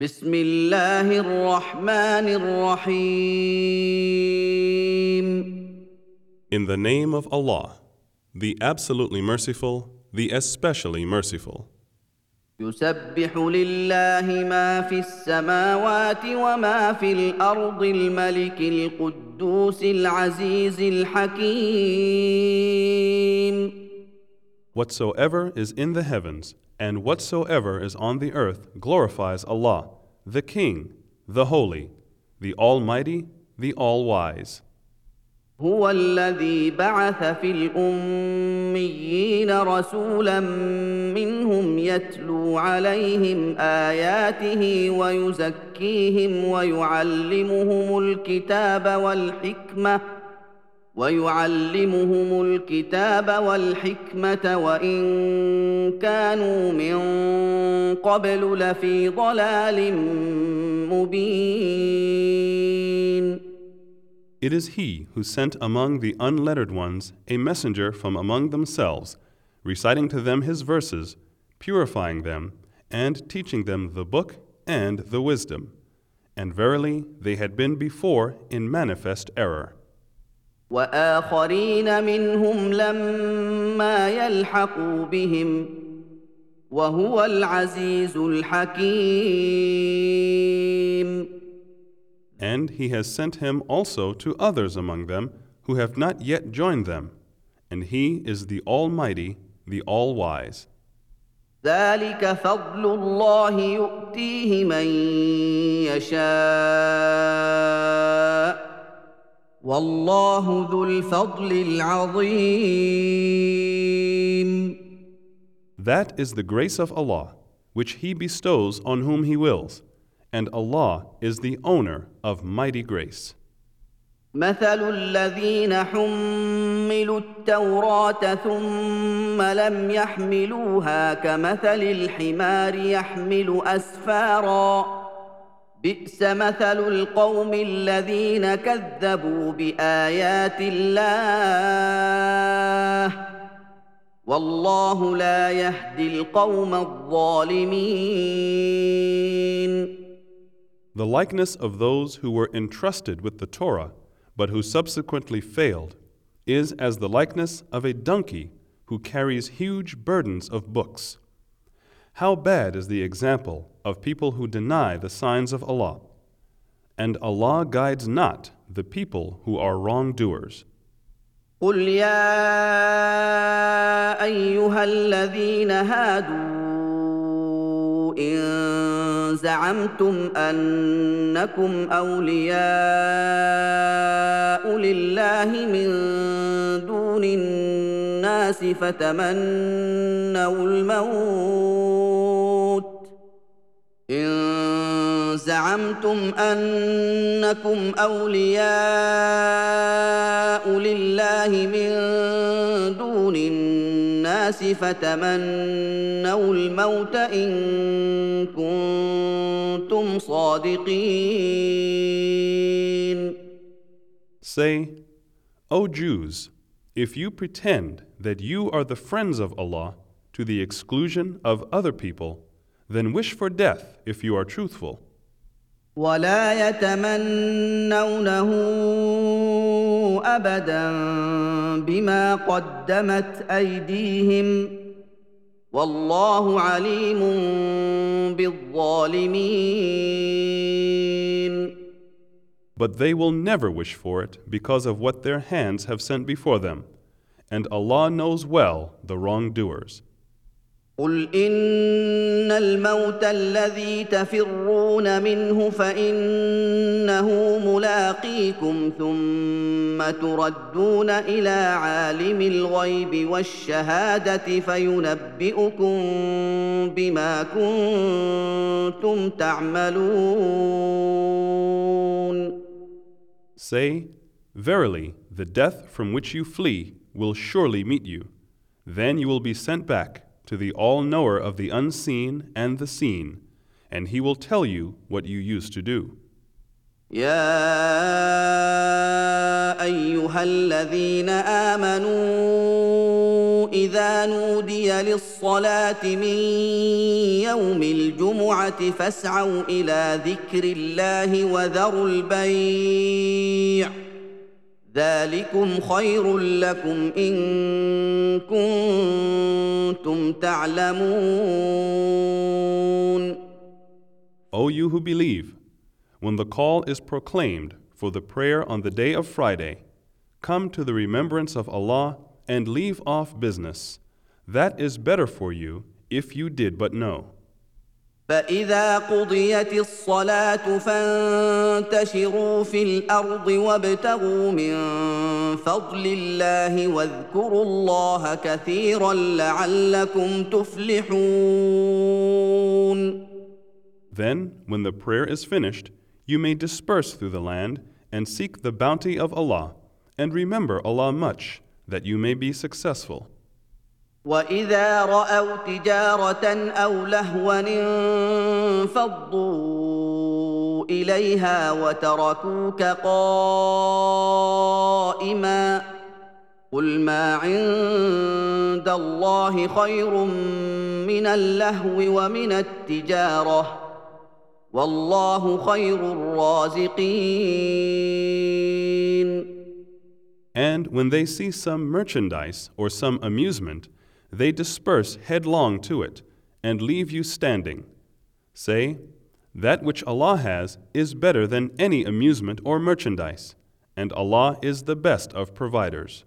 بسم الله الرحمن الرحيم In the name of Allah, the absolutely merciful, the especially merciful. يسبح لله ما في السماوات وما في الأرض الملك القدوس العزيز الحكيم Whatsoever is in the heavens and whatsoever is on the earth glorifies Allah, the King, the Holy, the Almighty, the All Wise. هو الذي بعث في الاميين رسولا منهم يتلو عليهم اياته ويزكيهم ويعلمهم الكتاب والحكمه ويعلمهم الكتاب والحكمه وان كانوا من قبل لفي ضلال مبين It is He who sent among the unlettered ones a messenger from among themselves, reciting to them His verses, purifying them, and teaching them the book and the wisdom. And verily, they had been before in manifest error. واخرين منهم لما يلحقوا بهم وهو العزيز الحكيم And He has sent Him also to others among them who have not yet joined them. And He is the Almighty, the All Wise. ذلك فضل الله يؤتيه من يشاء والله ذو الفضل العظيم That is the grace of Allah, which He bestows on whom He wills, and Allah is the owner of mighty grace. مثل الذين حملوا التوراة ثم لم يحملوها كمثل الحمار يحمل أسفارا بئس مثل القوم الذين كذبوا بآيات الله والله لا يهدي القوم الظالمين The likeness of those who were entrusted with the Torah, but who subsequently failed, is as the likeness of a donkey who carries huge burdens of books. How bad is the example of people who deny the signs of Allah! And Allah guides not the people who are wrongdoers. قل يا ايها الذين هادوا ان زعمتم انكم اولياء لله من دون الناس فتمنوا الموت. إن زعمتم أنكم أولياء لله من دون الناس فتمنوا الموت إن كنتم صادقين. Say, O Jews, if you pretend that you are the friends of Allah to the exclusion of other people, then wish for death if you are truthful. ولا يتمنونه ابدا بما قدمت ايديهم والله عليم بالظالمين But they will never wish for it because of what their hands have sent before them. And Allah knows well the wrongdoers. قل ان الموت الذي تفرون منه فانه ملاقيكم ثم تردون الى عالم الغيب والشهاده فينبئكم بما كنتم تعملون Say, Verily, the death from which you flee will surely meet you. Then you will be sent back to the all knower of the unseen and the seen, and he will tell you what you used to do. يا ايها الذين امنوا نودي للصلاه من يوم الجمعه فاسعوا إلى ذكر الله وذروا البيع ذلكم خير لكم ان كنتم تعلمون O you who believe, when the call is proclaimed for the prayer on the day of Friday, come to the remembrance of Allah and leave off business. That is better for you if you did but know. فاذا قضيت الصلاه فانتشروا في الارض وابتغوا من فضل الله واذكروا الله كثيرا لعلكم تفلحون Then, when the prayer is finished, you may disperse through the land and seek the bounty of Allah, and remember Allah much, that you may be successful. واذا راوا تجاره أو لهوا انفضوا اليها وتركوك قائما قل ما عند الله خير من اللهو ومن التجاره والله خير الرازقين And when they see some merchandise or some amusement, they disperse headlong to it and leave you standing. Say, That which Allah has is better than any amusement or merchandise, and Allah is the best of providers.